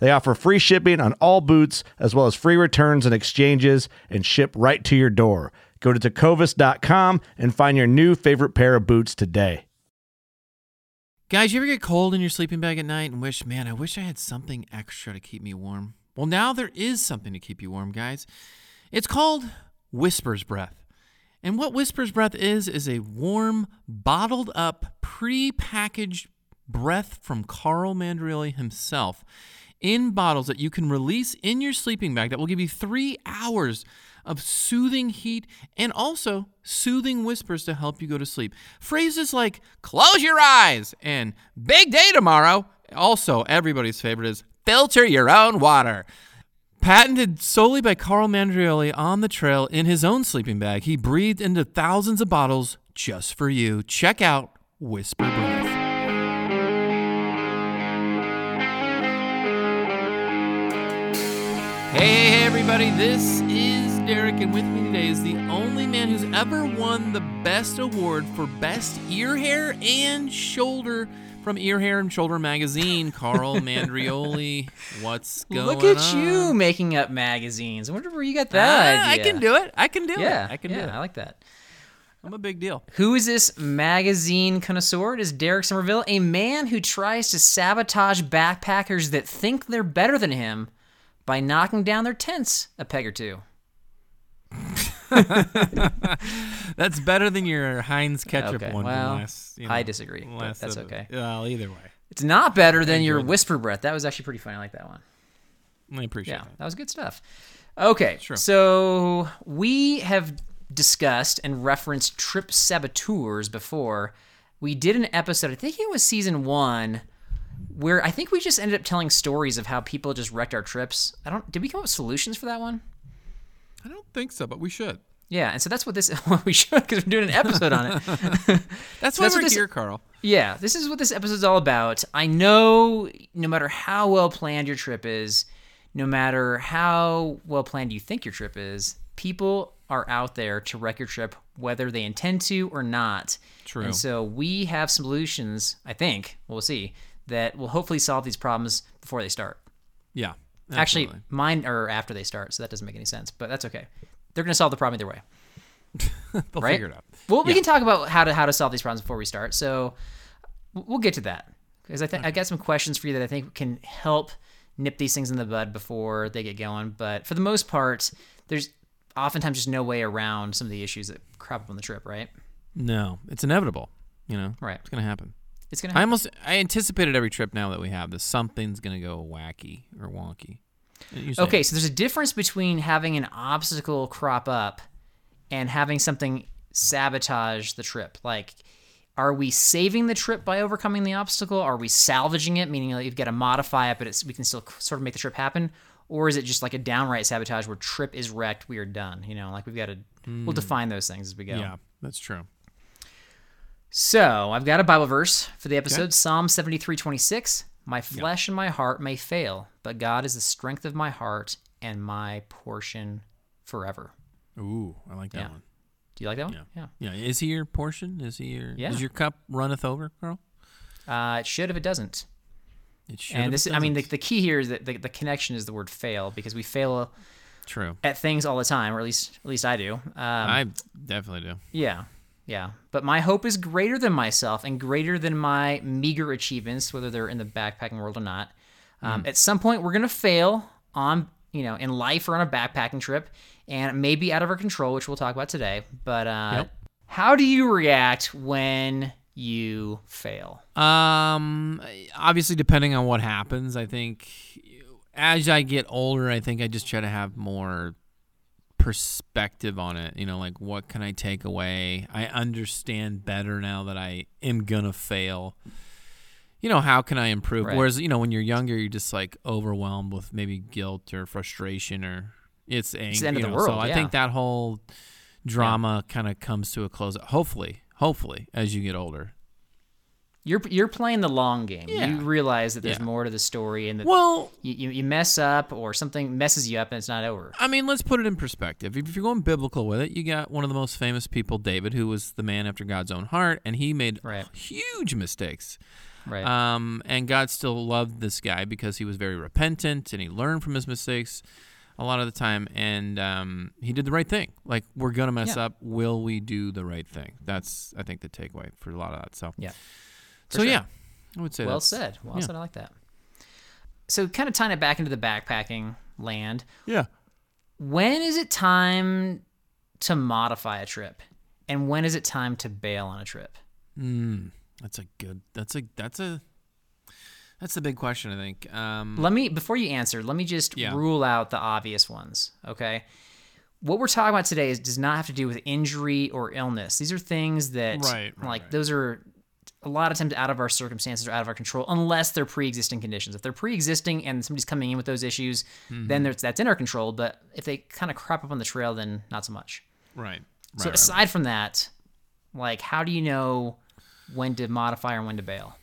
They offer free shipping on all boots, as well as free returns and exchanges, and ship right to your door. Go to tecovas.com and find your new favorite pair of boots today. Guys, you ever get cold in your sleeping bag at night and wish, man, I wish I had something extra to keep me warm? Well, now there is something to keep you warm, guys. It's called Whisper's Breath. And what Whisper's Breath is, is a warm, bottled up, pre packaged breath from Carl Mandrioli himself in bottles that you can release in your sleeping bag that will give you three hours of soothing heat and also soothing whispers to help you go to sleep. Phrases like close your eyes and big day tomorrow. Also, everybody's favorite is filter your own water. Patented solely by Carl Mandrioli on the trail in his own sleeping bag, he breathed into thousands of bottles just for you. Check out Whisper Breath. Everybody, this is Derek, and with me today is the only man who's ever won the best award for best ear hair and shoulder from Ear Hair and Shoulder magazine, Carl Mandrioli. What's going on? Look at you making up magazines. I wonder where you got that Ah, I can do it. I can do Yeah, it. I can yeah, do it. I like that. I'm a big deal. Who is this magazine connoisseur? It is Derek Somerville, a man who tries to sabotage backpackers that think they're better than him by knocking down their tents a peg or two. That's better than your Heinz ketchup Okay, one. well, last, you I disagree, but that's okay. Well, either way, It's not better than your enjoyed that. whisper breath. That was actually pretty funny. I like that one. I appreciate Yeah, that. that was good stuff. Okay, Sure. so we have discussed and referenced trip saboteurs before. We did an episode, I think it was season one, where I think we just ended up telling stories of how people just wrecked our trips. I don't. Did we come up with solutions for that one? I don't think so, but we should. Yeah, and so that's what this. Well, we should because we're doing an episode on it. That's So why that's what we're this- here, Carl. Yeah, this is what this episode's all about. I know no matter how well planned your trip is, no matter how well planned you think your trip is, people are out there to wreck your trip whether they intend to or not. True. And so we have solutions, I think, we'll see, that will hopefully solve these problems before they start. Yeah. Actually, mine are after they start, so that doesn't make any sense, but that's okay. They're going to solve the problem either way. they'll right? figure it out. Well, we can talk about how to how to solve these problems before we start. So we'll get to that because I think I got some questions for you that I think can help nip these things in the bud before they get going. But for the most part, there's oftentimes just no way around some of the issues that crop up on the trip. Right? No, it's inevitable. You know, Right. It's gonna happen. It's gonna. I almost I anticipated every trip now that we have that something's gonna go wacky or wonky. Uh, okay, so there's a difference between having an obstacle crop up and having something sabotage the trip. Like, are we saving the trip by overcoming the obstacle? Are we salvaging it, meaning like you've got to modify it, but it's, we can still sort of make the trip happen? Or is it just like a downright sabotage where trip is wrecked, we are done? You know, like we've got to, we'll hmm. define those things as we go. Yeah, that's true. So I've got a Bible verse for the episode Psalm 73 26. My flesh and my heart may fail, but God is the strength of my heart and my portion forever. Ooh, I like that Yeah. one. Do you like that one? Yeah. Yeah, is he your portion? Is he your? Yeah. Is your cup runneth over, Carl? Uh, it should if it doesn't. It should. and this, it I mean, the, the key here is that the, the connection is the word fail because we fail true. at things all the time, or at least at least I do. Um, I definitely do. Yeah, yeah. But my hope is greater than myself and greater than my meager achievements, whether they're in the backpacking world or not. Um, At some point, we're gonna fail on, you know, in life or on a backpacking trip, and it may be out of our control, which we'll talk about today. But uh, Yep. how do you react when you fail? Um, obviously, depending on what happens, I think as I get older, I think I just try to have more perspective on it. You know, like what can I take away? I understand better now that I am gonna fail. You know, how can I improve? Right. Whereas, you know, when you're younger, you're just like overwhelmed with maybe guilt or frustration or it's anger. the end of the know, So world, I yeah. think that whole drama kind of comes to a close. Hopefully, hopefully, as you get older. You're you're playing the long game. Yeah. You realize that there's Yeah. more to the story, and that Well, you, you, mess up or something messes you up, and it's not over. I mean, let's put it in perspective. If you're going biblical with it, you got one of the most famous people, David, who was the man after God's own heart, and he made Right. huge mistakes. Right. Um, and God still loved this guy because he was very repentant and he learned from his mistakes a lot of the time, and um, he did the right thing. Like we're gonna mess Yeah. up, will we do the right thing? That's I think the takeaway for a lot of that. So yeah. So sure. yeah, I would say Well said. Well yeah. said. I like that. So, kind of tying it back into the backpacking land, Yeah. when is it time to modify a trip? And when is it time to bail on a trip? Mm, that's a good. That's a that's a that's the big question. I think. Um, Let me, before you answer, let me just Yeah. rule out the obvious ones, okay? What we're talking about today is, does not have to do with injury or illness. These are things that, Right, right, like, right. those are a lot of times out of our circumstances or out of our control, unless they're pre-existing conditions. If they're pre-existing and somebody's coming in with those issues, Mm-hmm. then there's, that's in our control. But if they kind of crop up on the trail, then not so much. right. Right. So right, right. aside from that, like, how do you know when to modify or when to bail?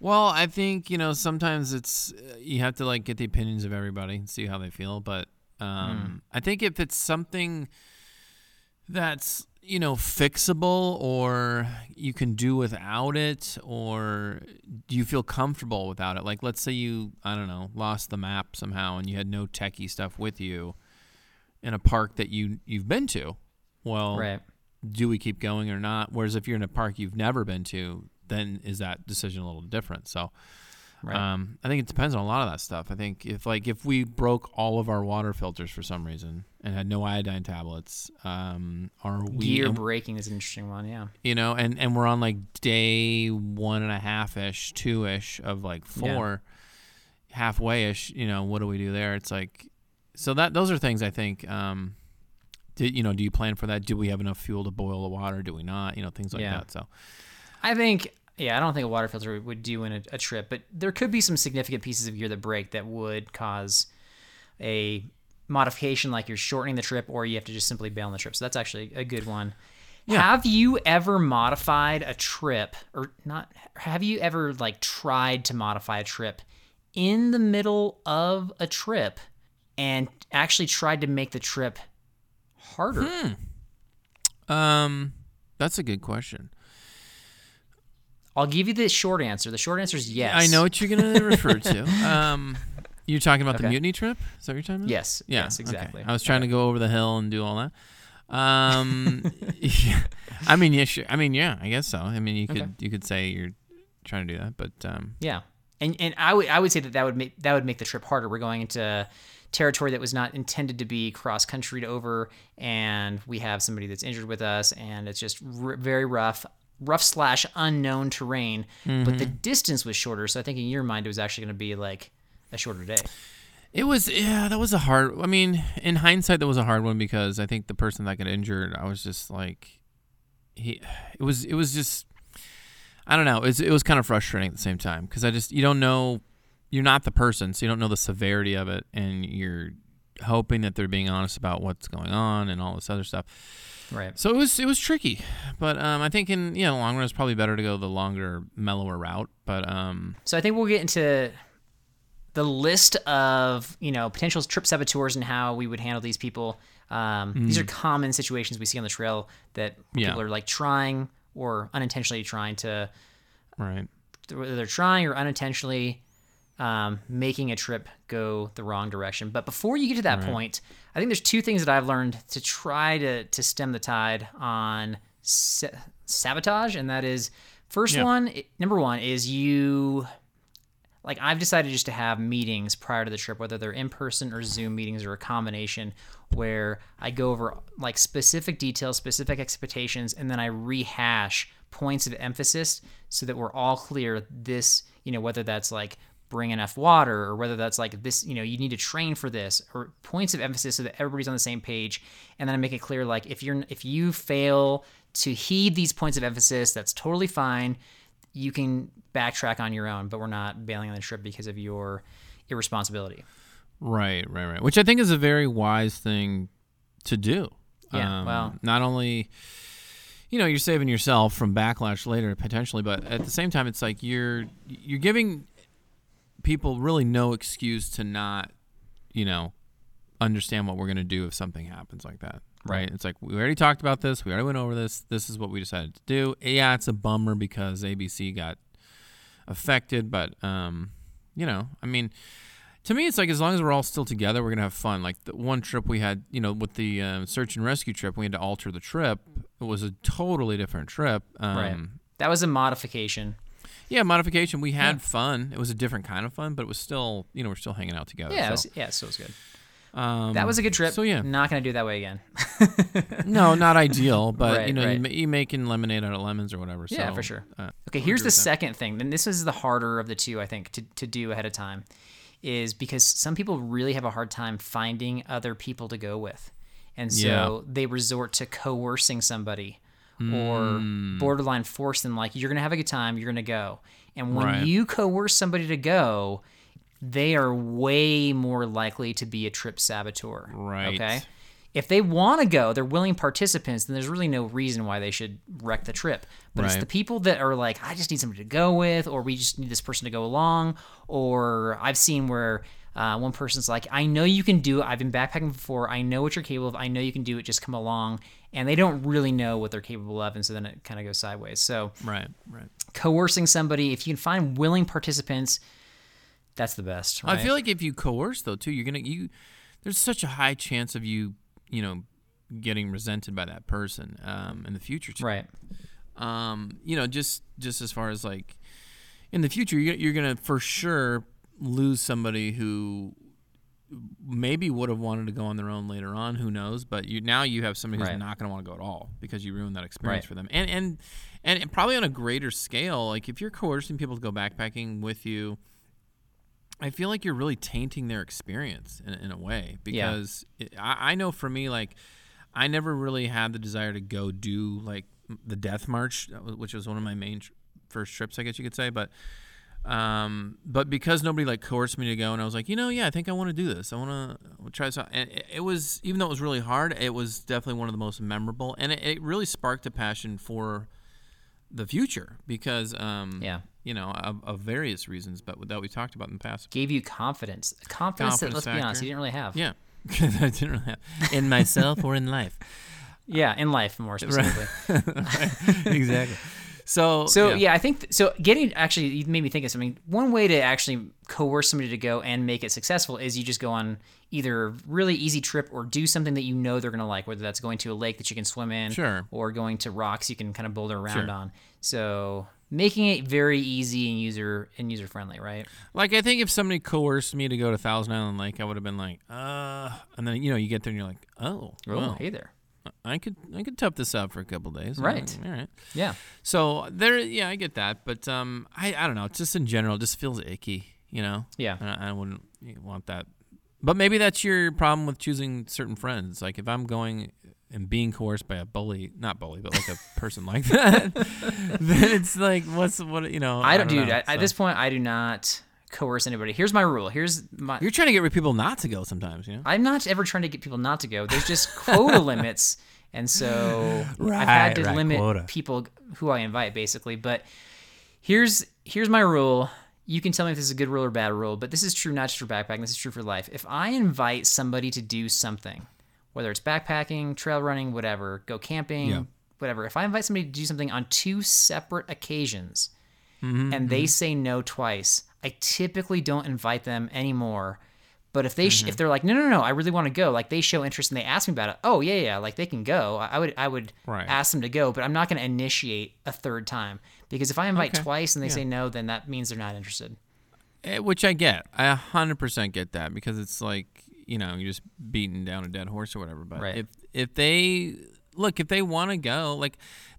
Well, I think you know sometimes it's uh, you have to like get the opinions of everybody and see how they feel. But um, I think if it's something that's you know fixable or you can do without it or do you feel comfortable without it like let's say you i don't know lost the map somehow and you had no techie stuff with you in a park that you you've been to well Right. do we keep going or not? Whereas if you're in a park you've never been to, then is that decision a little different? So, Right. um, I think it depends on a lot of that stuff. I think if like if we broke all of our water filters for some reason and had no iodine tablets, um, are we Gear breaking is an interesting one. Yeah. you know, and and we're on like day one and a half ish, two ish of like Yeah. four, halfway ish. You know, what do we do there? It's like, so that those are things I think. Um, do, you know, do you plan for that? Do we have enough fuel to boil the water? Do we not? You know, things like Yeah. that. So, I think, yeah, I don't think a water filter would do in a, a trip, but there could be some significant pieces of gear that break that would cause a modification, like you're shortening the trip, or you have to just simply bail on the trip. So that's actually a good one. Have you ever modified a trip, or not? Have you ever like tried to modify a trip in the middle of a trip and actually tried to make the trip harder? um, that's a good question. I'll give you the short answer. The short answer is yes. I know what you're gonna refer to. Um, you're talking about the mutiny trip. Is that what you're talking about? Yes. Yeah, Yes. okay. Exactly. I was trying to go over the hill and do all that. Um, yeah. I mean, yeah, sure. I mean, yeah, I guess so. I mean, you could Okay. you could say you're trying to do that, but um, Yeah, and and I would I would say that that would make that would make the trip harder. We're going into territory that was not intended to be cross country to over, and we have somebody that's injured with us, and it's just r- very rough, rough slash unknown terrain. But the mm-hmm. distance was shorter, so I think in your mind it was actually going to be like a shorter day. it was yeah, that was a hard. I mean, in hindsight, that was a hard one because I think the person that got injured, I was just like, he, it was it was just, I don't know. It was, it was kind of frustrating at the same time because I just you don't know, you're not the person, so you don't know the severity of it, and you're hoping that they're being honest about what's going on and all this other stuff. Right. So it was it was tricky, but um, I think in yeah the long run it's probably better to go the longer, mellower route. But um, So I think we'll get into the list of you know potential trip saboteurs and how we would handle these people Um, These are common situations we see on the trail that Yeah. people are like trying or unintentionally trying to Right. whether they're trying or unintentionally um, making a trip go the wrong direction. But before you get to that point, I think there's two things that I've learned to try to to stem the tide on sa- sabotage, and that is first Yeah. one. i- Number one is you. Like I've decided just to have meetings prior to the trip, whether they're in person or Zoom meetings or a combination, where I go over like specific details, specific expectations, and then I rehash points of emphasis so that we're all clear. This, you know, whether that's like bring enough water or whether that's like this, you know, you need to train for this or points of emphasis so that everybody's on the same page. And then I make it clear like if you're if you fail to heed these points of emphasis, that's totally fine you can backtrack on your own, but we're not bailing on the trip because of your irresponsibility. Right, right, right. Which I think is a very wise thing to do. Yeah, um, well- not only you know, you're saving yourself from backlash later potentially, but at the same time it's like you're you're giving people really no excuse to not, you know, understand what we're going to do if something happens like that. Right. It's like we already talked about this, we already went over this. This is what we decided to do. Yeah, it's a bummer because ABC got affected, but um, you know, I mean, to me, it's like as long as we're all still together, we're gonna have fun. Like the one trip we had, you know, with the um, search and rescue trip, we had to alter the trip. It was a totally different trip. Um, Right. That was a modification. Yeah, modification. We had fun. It was a different kind of fun, but it was still, you know, we're still hanging out together. Yeah, it was, yeah, so it was good. um, That was a good trip. So yeah, Not to do that way again. no, not ideal, but Right, you know, you, right. you making lemonade out of lemons or whatever. Yeah, so, for sure. Uh, Okay, here's the second thing. And this is the harder of the two, I think, to, to do ahead of time, is because some people really have a hard time finding other people to go with. And so Yeah. they resort to coercing somebody or borderline force them, like, you're going to have a good time, you're going to go. And when Right. you coerce somebody to go, they are way more likely to be a trip saboteur. Right. Okay. If they want to go, they're willing participants, then there's really no reason why they should wreck the trip. But it's the people that are like, I just need somebody to go with, or we just need this person to go along. Or I've seen where uh, one person's like, I know you can do it. I've been backpacking before. I know what you're capable of. I know you can do it. Just come along. And they don't really know what they're capable of. And so then it kind of goes sideways. So right, right. coercing somebody, if you can find willing participants, that's the best. Right? I feel like if you coerce though too, you're gonna you. There's such a high chance of you, you know, getting resented by that person um, in the future. Too. right. Um, you know, just just as far as like in the future, you're, you're gonna for sure lose somebody who maybe would have wanted to go on their own later on. Who knows? But you now you have somebody who's Right. not gonna want to go at all because you ruined that experience Right. for them. And and and probably on a greater scale, like if you're coercing people to go backpacking with you. I feel like you're really tainting their experience in, in a way Yeah. because it, I, I know for me, like, I never really had the desire to go do like the Death March, which was one of my main tr- first trips, I guess you could say. But, um, but because nobody like coerced me to go, and I was like, you know, yeah, I think I want to do this. I want to try this out. And it, it was, even though it was really hard, it was definitely one of the most memorable, and it, it really sparked a passion for the future because, um, Yeah. you know, of, of various reasons, but that we talked about in the past. Gave you confidence. Confidence, that, let's be honest, you didn't really have. Yeah, I didn't really have in myself or in life. Yeah, in life more specifically. exactly. So, So yeah. I think th- so. Getting actually, you made me think of something. One way to actually coerce somebody to go and make it successful is you just go on either a really easy trip or do something that you know they're gonna like. Whether that's going to a lake that you can swim in, Sure. or going to rocks you can kind of boulder around Sure. on. So making it very easy and user and user friendly, right? like I think if somebody coerced me to go to Thousand Island Lake, I would have been like, uh, and then you know you get there and you're like, oh, Oh, well, hey there. I could I could tough this out for a couple days. Right. All right. Yeah. So there, yeah, I get that, but um, I I don't know. Just in general, it just feels icky, you know. Yeah. And I, I wouldn't want that. But maybe that's your problem with choosing certain friends. Like if I'm going and being coerced by a bully, not bully, but like a person like that, then it's like, what's what you know? I don't, know, dude. At, at so. this point, I do not coerce anybody. Here's my rule. Here's my. you're trying to get people not to go sometimes, you know. I'm not ever trying to get people not to go. There's just quota limits, and so I've had to right, limit quota. people who I invite, basically. But here's here's my rule. You can tell me if this is a good rule or bad rule, but this is true not just for backpacking. This is true for life. If I invite somebody to do something, whether it's backpacking, trail running, whatever, go camping, Yeah. whatever. If I invite somebody to do something on two separate occasions Mm-hmm, and they say no twice, I typically don't invite them anymore. But if they sh- Mm-hmm. if they're like no no no I really want to go like they show interest and they ask me about it oh yeah yeah like they can go I I would I would Right. ask them to go but I'm not going to initiate a third time because if I invite Okay. twice and they Yeah. say no then that means they're not interested. Eh, Which I get. I 100% get that because it's like, you know, you're just beating down a dead horse or whatever. But Right. if if they look, if they want to go, like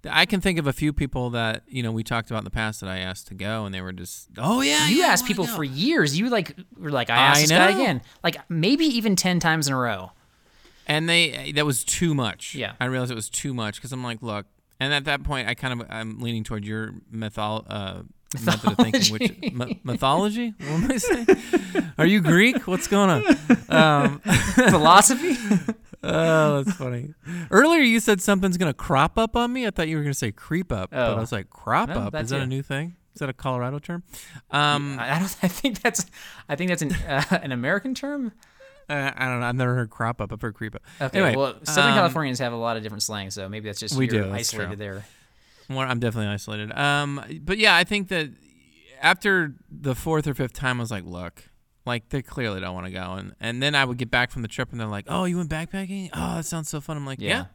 I can think of a few people that, you know, we talked about in the past that I asked to go and they were just, "Oh yeah, you yeah, asked people go." for years. You like were like I I asked this guy again like maybe even ten times in a row. and they that was too much. Yeah. I realized it was too much because I'm like, look, and at that point, I kind of I'm leaning toward your method uh, method of thinking, which me- mythology. What am I saying? Are you Greek? What's going on? Um, Philosophy. oh, that's funny. Earlier, you said something's gonna crop up on me. I thought you were gonna say creep up, but I Oh. was like, crop No, up. Is that a new thing? Is that a Colorado term? Um, I don't. I think that's. I think that's an uh, an American term. uh, I don't know. I've never heard crop up. I've heard creep up. Okay. Anyway, well, Southern um, Californians have a lot of different slang, so maybe that's just We do, isolated there. Well, I'm definitely isolated. Um, but yeah, I think that after the fourth or fifth time, I was like, look, like they clearly don't want to go, and and then I would get back from the trip, and they're like, oh, you went backpacking? Oh, that sounds so fun. I'm like, yeah, Yeah.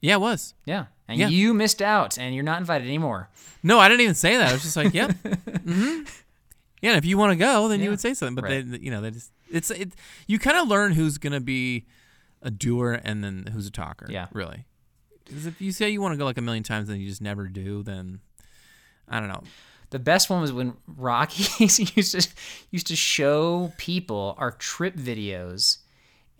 yeah, it was. Yeah, and Yeah. you missed out, and you're not invited anymore. No, I didn't even say that. I was just like, yep, hmm yeah. And if you want to go, then Yeah. you would say something. But Right. they, you know, they just it's it. You kind of learn who's gonna be a doer and then who's a talker. Yeah. really. Because if you say you want to go like a million times and you just never do, then I don't know. The best one was when Rocky used to used to show people our trip videos,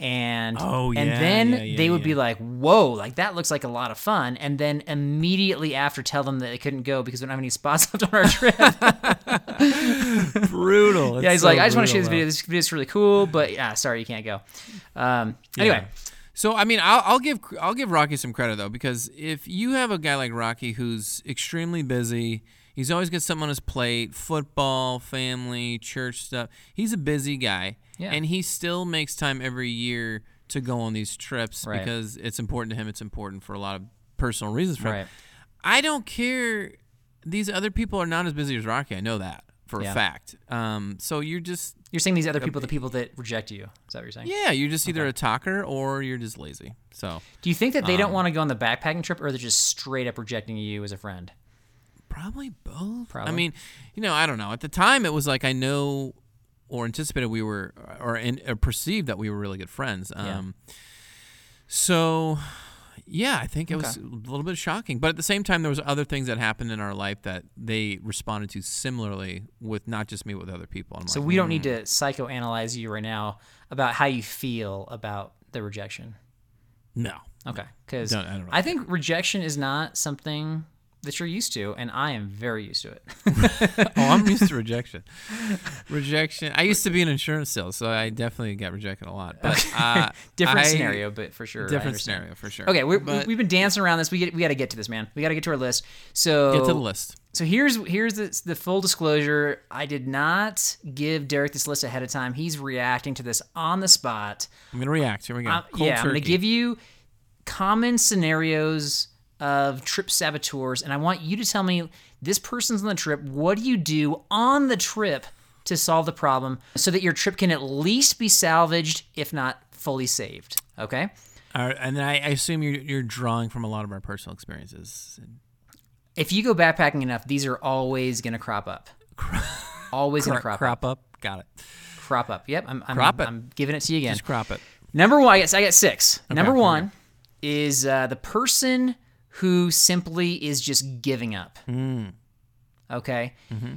and Oh, and then yeah, yeah, they would be like, "Whoa, like that looks like a lot of fun," and then immediately after tell them that they couldn't go because we don't have any spots left on our trip. brutal. yeah, he's like, "I just want to show this video. This video is really cool, but yeah, sorry, you can't go." Um, anyway, So I mean, I'll, I'll give I'll give Rocky some credit though because if you have a guy like Rocky who's extremely busy, he's always got something on his plate: football, family, church stuff. He's a busy guy, Yeah. and he still makes time every year to go on these trips Right. because it's important to him. It's important for a lot of personal reasons for him. right. I don't care. These other people are not as busy as Rocky. I know that for Yeah. a fact. Um, so you're just You're saying these other people, the people that reject you. Is that what you're saying? yeah, you're just either a talker or you're just lazy. So. Do you think that they don't Um, want to go on the backpacking trip, or they're just straight up rejecting you as a friend? Probably both. Probably. I mean, you know, I don't know. At the time, it was like I know or anticipated we were, or, in, or perceived that we were really good friends. Yeah. Um, So, yeah, I think it was a little bit shocking. But at the same time, there was other things that happened in our life that they responded to similarly with not just me, with other people. I'm So like, we don't need "Mm, to psychoanalyze you right now about how you feel about the rejection. No. Okay, because I. I think rejection is not something that you're used to, and I am very used to it. oh, I'm used to rejection. Rejection. I used to be an insurance sales, so I definitely got rejected a lot. But uh, different I- scenario, but for sure. Different scenario for sure. Okay, we're, But we've been dancing around this. We get, we got to get to this, man. We got to get to our list. So get to the list. So here's here's the, the full disclosure. I did not give Derek this list ahead of time. He's reacting to this on the spot. I'm gonna react. Here we go. Uh, yeah, I'm going to give you common scenarios of trip saboteurs, and I want you to tell me this person's on the trip. What do you do on the trip to solve the problem so that your trip can at least be salvaged, if not fully saved? Okay. All right, and I, I assume you're, you're drawing from a lot of our personal experiences. If you go backpacking enough, these are always going to crop up. always going to crop, up. crop up. Got it. Crop up. Yep. I'm, I'm, Crop it. I'm giving it to you again. Just crop it. Number one, I guess I got six. Number here we one is uh, the person who simply is just giving up. Hmm. Okay. Mm-hmm.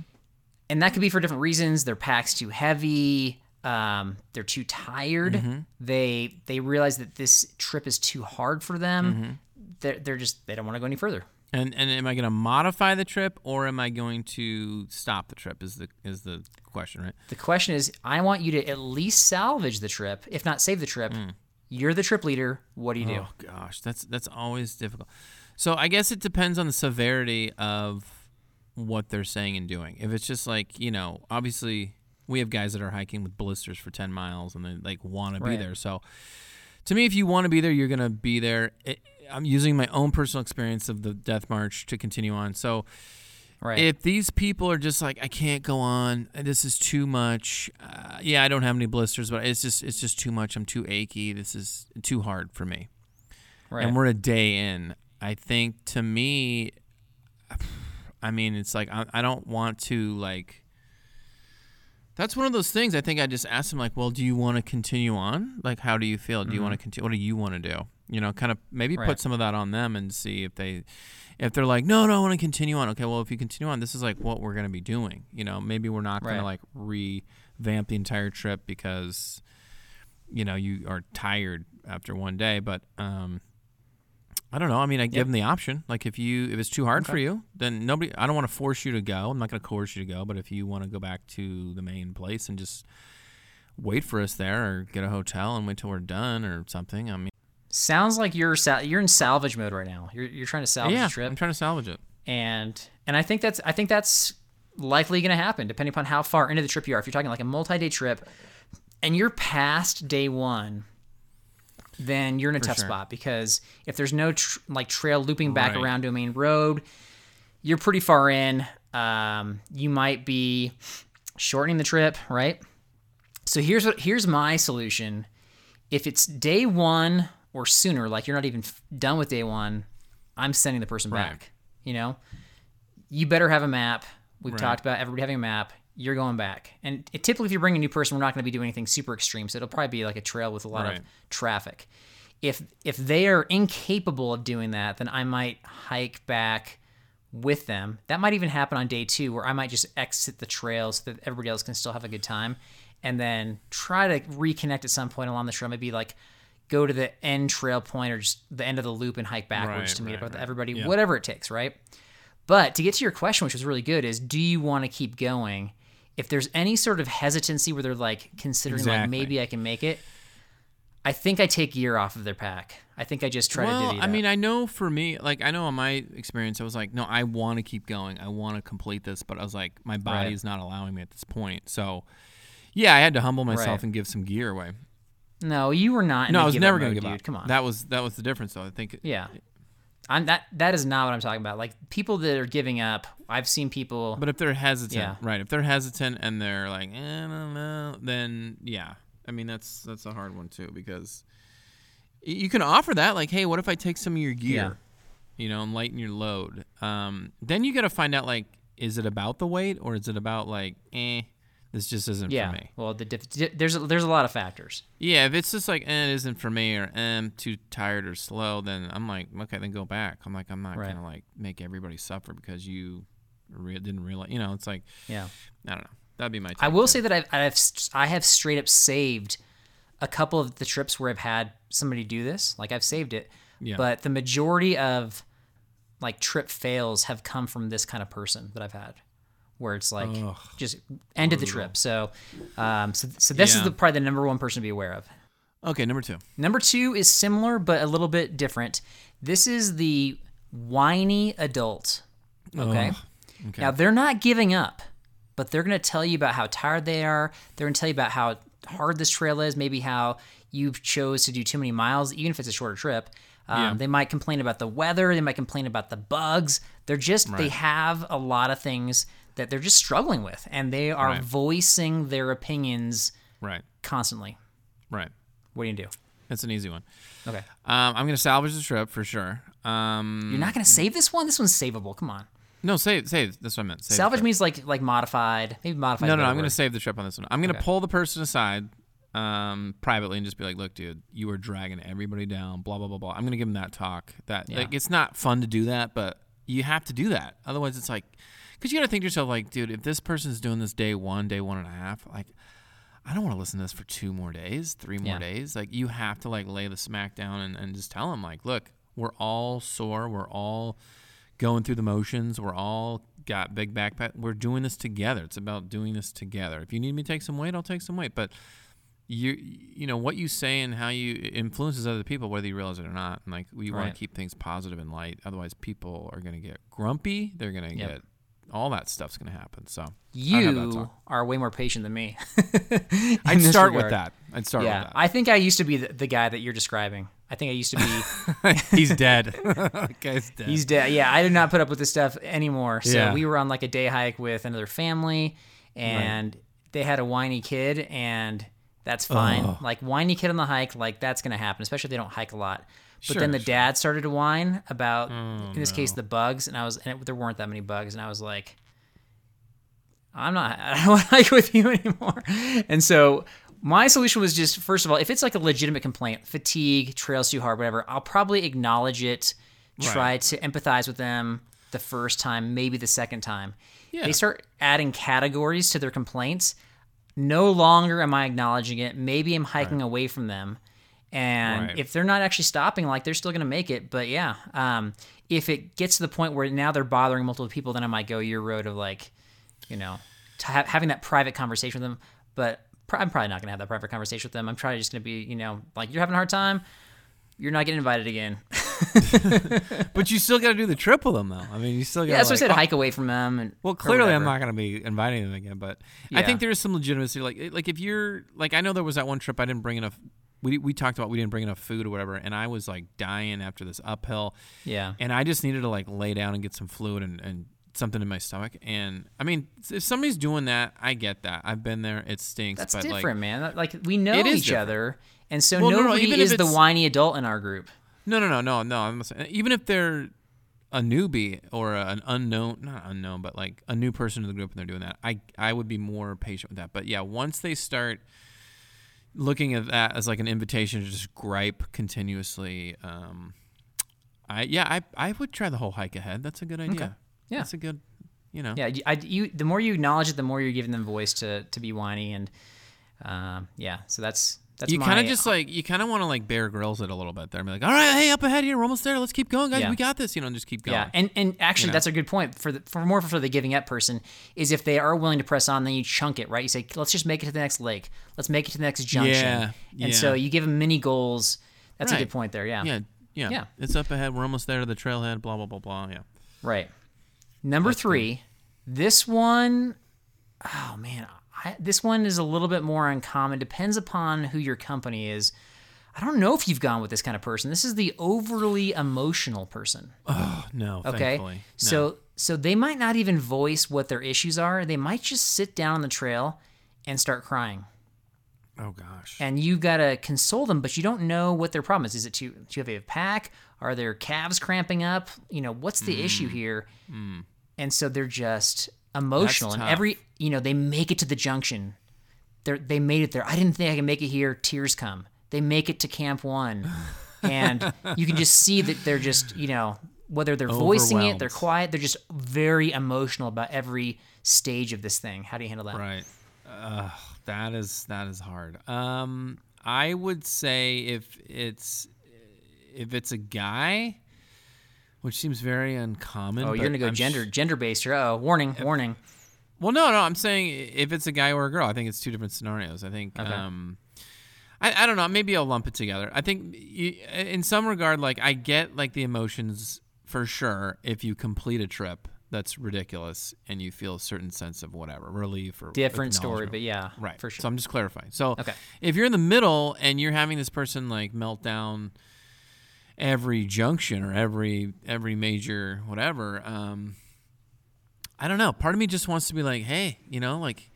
And that could be for different reasons. Their pack's too heavy. Um, they're too tired. Mm-hmm. They they realize that this trip is too hard for them. Mm-hmm. They're, they're just they don't want to go any further. And and am I going to modify the trip or am I going to stop the trip? Is the is the question, right? The question is, I want you to at least salvage the trip, if not save the trip. You're the trip leader. What do you do? Hmm. Oh gosh, that's that's always difficult. So I guess it depends on the severity of what they're saying and doing. If it's just like you know, obviously we have guys that are hiking with blisters for ten miles and they like want to be there. So to me, if you want to be there, you're gonna be there. It, I'm using my own personal experience of the Death March to continue on. So, Right. if these people are just like, I can't go on, this is too much. Uh, yeah, I don't have any blisters, but it's just it's just too much. I'm too achy. This is too hard for me. right. And we're a day in. I think to me, I mean, it's like I, I don't want to like. That's one of those things. I think I just asked him like, "Well, do you want to continue on? Like, how do you feel? Do you want to continue? What do you want to do? You know, kind of maybe Mm-hmm. Right. put some of that on them and see if they, if they're like, no, no, I want to continue on. Okay, well, if you continue on, this is like what we're gonna be doing. You know, maybe we're not gonna like revamp the entire trip because, you know, you are tired after one day, but um, I don't know. I mean, I give them the option. Like, if you if it's too hard for you, then nobody. I don't want to force you to go. I'm not going to coerce you to go. But if you want to go back to the main place and just wait for us there, or get a hotel and wait till we're done, or something. I mean, Sounds like you're sal- you're in salvage mode right now. You're you're trying to salvage yeah, the trip. I'm trying to salvage it. and and I think that's I think that's likely going to happen depending upon how far into the trip you are. If you're talking like a multi-day trip and you're past day one, then you're in a tough sure. spot because if there's no tr- like trail looping back Right. around to a main road, you're pretty far in. Um, you might be shortening the trip, right? So here's what here's my solution. If it's day one or sooner, like you're not even f- done with day one, I'm sending the person Right. back. You know, you better have a map. We've Right. talked about everybody having a map. You're going back, and it, typically, if you bring a new person, we're not going to be doing anything super extreme. So it'll probably be like a trail with a lot Right. of traffic. If if they are incapable of doing that, then I might hike back with them. That might even happen on day two, where I might just exit the trail so that everybody else can still have a good time, and then try to reconnect at some point along the trail. Maybe like go to the end trail point or just the end of the loop and hike backwards Right, to meet right, up with everybody, Yeah. whatever it takes, right? But to get to your question, which was really good, is do you want to keep going? If there's any sort of hesitancy where they're like considering like maybe I can make it, I think I take gear off of their pack. I think I just try to well, divvy it I up. mean, I know for me, like I know in my experience, I was like, no, I want to keep going. I want to complete this, but I was like, my body Right. is not allowing me at this point. So, yeah, I had to humble myself Right. and give some gear away. no, you were not. No, I was never gonna give dude. up. Come on. That was that was the difference, though. I think. yeah. I'm that. That is not what I'm talking about. Like people that are giving up. I've seen people. But if they're hesitant, Yeah. right? If they're hesitant and they're like, eh, I don't know, then yeah. I mean, that's that's a hard one too because you can offer that, like, hey, what if I take some of your gear, Yeah. you know, and lighten your load? Um, then you got to find out, like, is it about the weight or is it about like, eh, this just isn't yeah. for me? Well, the diff- there's a, there's a lot of factors. Yeah, if it's just like, eh, it isn't for me or eh, I'm too tired or slow, then I'm like, okay, then go back. I'm like, I'm not Right. gonna like make everybody suffer because you re- didn't realize, you know, it's like. Yeah. I don't know. That'd be my. I will say that I've, I've I have straight up saved a couple of the trips where I've had somebody do this. Like I've saved it, Yeah. but the majority of like trip fails have come from this kind of person that I've had, where it's like Ugh, just ended the trip. So, um, so so this is the probably the number one person to be aware of. Okay, number two. Number two is similar but a little bit different. This is the whiny adult. Okay. Okay. Now they're not giving up, but they're going to tell you about how tired they are. They're going to tell you about how hard this trail is, maybe how you chose to do too many miles, even if it's a shorter trip. Um, Yeah. They might complain about the weather. They might complain about the bugs. They're just they have a lot of things that they're just struggling with, and they are Right. voicing their opinions Right. constantly. Right. What do you do? That's an easy one. Okay, Um, I'm gonna salvage the trip for sure. Um, you're not going to save this one. This one's savable. Come on. no save save. That's what I meant. Save Salvage means like like modified, maybe modified. No, a no, I'm gonna save the trip on this one. I'm gonna Okay. pull the person aside, um, privately and just be like, "Look, dude, you are dragging everybody down." Blah blah blah blah. I'm gonna give them that talk. That Yeah. like it's not fun to do that, but you have to do that. Otherwise, it's like, because you gotta think to yourself, like, dude, if this person's doing this day one, day one and a half, like. I don't want to listen to this for two more days, three more Yeah. days. Like you have to like lay the smack down and, and just tell them like, look, we're all sore. We're all going through the motions. We're all got big backpack. We're doing this together. It's about doing this together. If you need me to take some weight, I'll take some weight. But you, you know what you say and how you influences other people, whether you realize it or not. And like we want to keep things positive and light. Otherwise, people are going to get grumpy. They're going to Yep. get all that stuff's gonna happen. So I'd have that You are way more patient than me. I'd start with that. I'd start Yeah, with that. I think I used to be the, the guy that you're describing. I think I used to be. He's dead. guy's dead. He's dead. Yeah, I did not put up with this stuff anymore. So Yeah. we were on like a day hike with another family, and they had a whiny kid, and that's fine. Like whiny kid on the hike, like that's gonna happen, especially if they don't hike a lot. But Sure, then the sure. dad started to whine about, Oh, in this case, the bugs, and I was, and it, there weren't that many bugs, and I was like, I'm not, I don't want to hike with you anymore. And so my solution was just, first of all, if it's like a legitimate complaint, fatigue, trails too hard, whatever, I'll probably acknowledge it, try Right. to empathize with them the first time, maybe the second time. Yeah. They start adding categories to their complaints. No longer am I acknowledging it. Maybe I'm hiking away from them. And Right. if they're not actually stopping, like they're still going to make it. But yeah, um, if it gets to the point where now they're bothering multiple people, then I might go your road of like, you know, ha- having that private conversation with them. But pr- I'm probably not going to have that private conversation with them. I'm probably just going to be, you know, like you're having a hard time. You're not getting invited again. but you still got to do the trip with them, though. I mean, you still got. Yeah, that's like, what I said. oh, hike away from them. And Well, clearly I'm not going to be inviting them again, but I think there is some legitimacy. Like, like if you're like, I know there was that one trip I didn't bring enough. We we talked about we didn't bring enough food or whatever, and I was like dying after this uphill, Yeah. and I just needed to like lay down and get some fluid and, and something in my stomach. And I mean, if somebody's doing that, I get that. I've been there. It stinks. That's but different, Like, man. Like we know each different. other, and so Well, no, no, nobody even is the whiny adult in our group. no, no, no, no, no. I'm not saying, even if they're a newbie or an unknown, not unknown, but like a new person in the group and they're doing that, I I would be more patient with that. But yeah, once they start looking at that as like an invitation to just gripe continuously, um, I yeah, I I would try the whole hike ahead. That's a good idea. Yeah. that's a good, you know. Yeah, I, you the more you acknowledge it, the more you're giving them voice to to be whiny, and um, yeah. So that's that's you kind of just like you kind of want to like Bear Grylls it a little bit there, and be like, all right, hey, up ahead here, we're almost there. Let's keep going, guys. Yeah. We got this. You know, and just keep going. Yeah, and and actually, know? that's a good point for the for more for the giving up person is if they are willing to press on, then you chunk it, right? You say, let's just make it to the next lake, let's make it to the next junction, Yeah, and so you give them mini goals. That's a good point there. Yeah, yeah, yeah, Yeah. It's up ahead. We're almost there to the trailhead. Blah blah blah blah. Yeah. right. Number three, this one, oh man, I, this one is a little bit more uncommon. Depends upon who your company is. I don't know if you've gone with this kind of person. This is the overly emotional person. Oh no. Okay. Thankfully. No. So so they might not even voice what their issues are. They might just sit down on the trail and start crying. Oh gosh. And you gotta console them, but you don't know what their problem is. Is it too too heavy of a pack? Are their calves cramping up? You know, what's the Mm. issue here? And so they're just emotional. And every you know, they make it to the junction. They they made it there. I didn't think I could make it here. Tears come. They make it to Camp One, and you can just see that they're just you know whether they're voicing it, they're quiet, they're just very emotional about every stage of this thing. How do you handle that? Right. Uh, that is that is hard. Um, I would say if it's if it's a guy, which seems very uncommon. Oh, you're gonna go I'm sh- gender gender based here. Oh, warning, warning. Well, no, no. I'm saying if it's a guy or a girl, I think it's two different scenarios. I think. Um, I, I don't know. Maybe I'll lump it together. I think you, in some regard, like I get like the emotions for sure. If you complete a trip that's ridiculous and you feel a certain sense of whatever relief or Different story, but yeah, Right. for sure. So I'm just clarifying. So Okay. if you're in the middle and you're having this person like melt down every junction or every every major whatever, um, I don't know. Part of me just wants to be like, hey, you know, like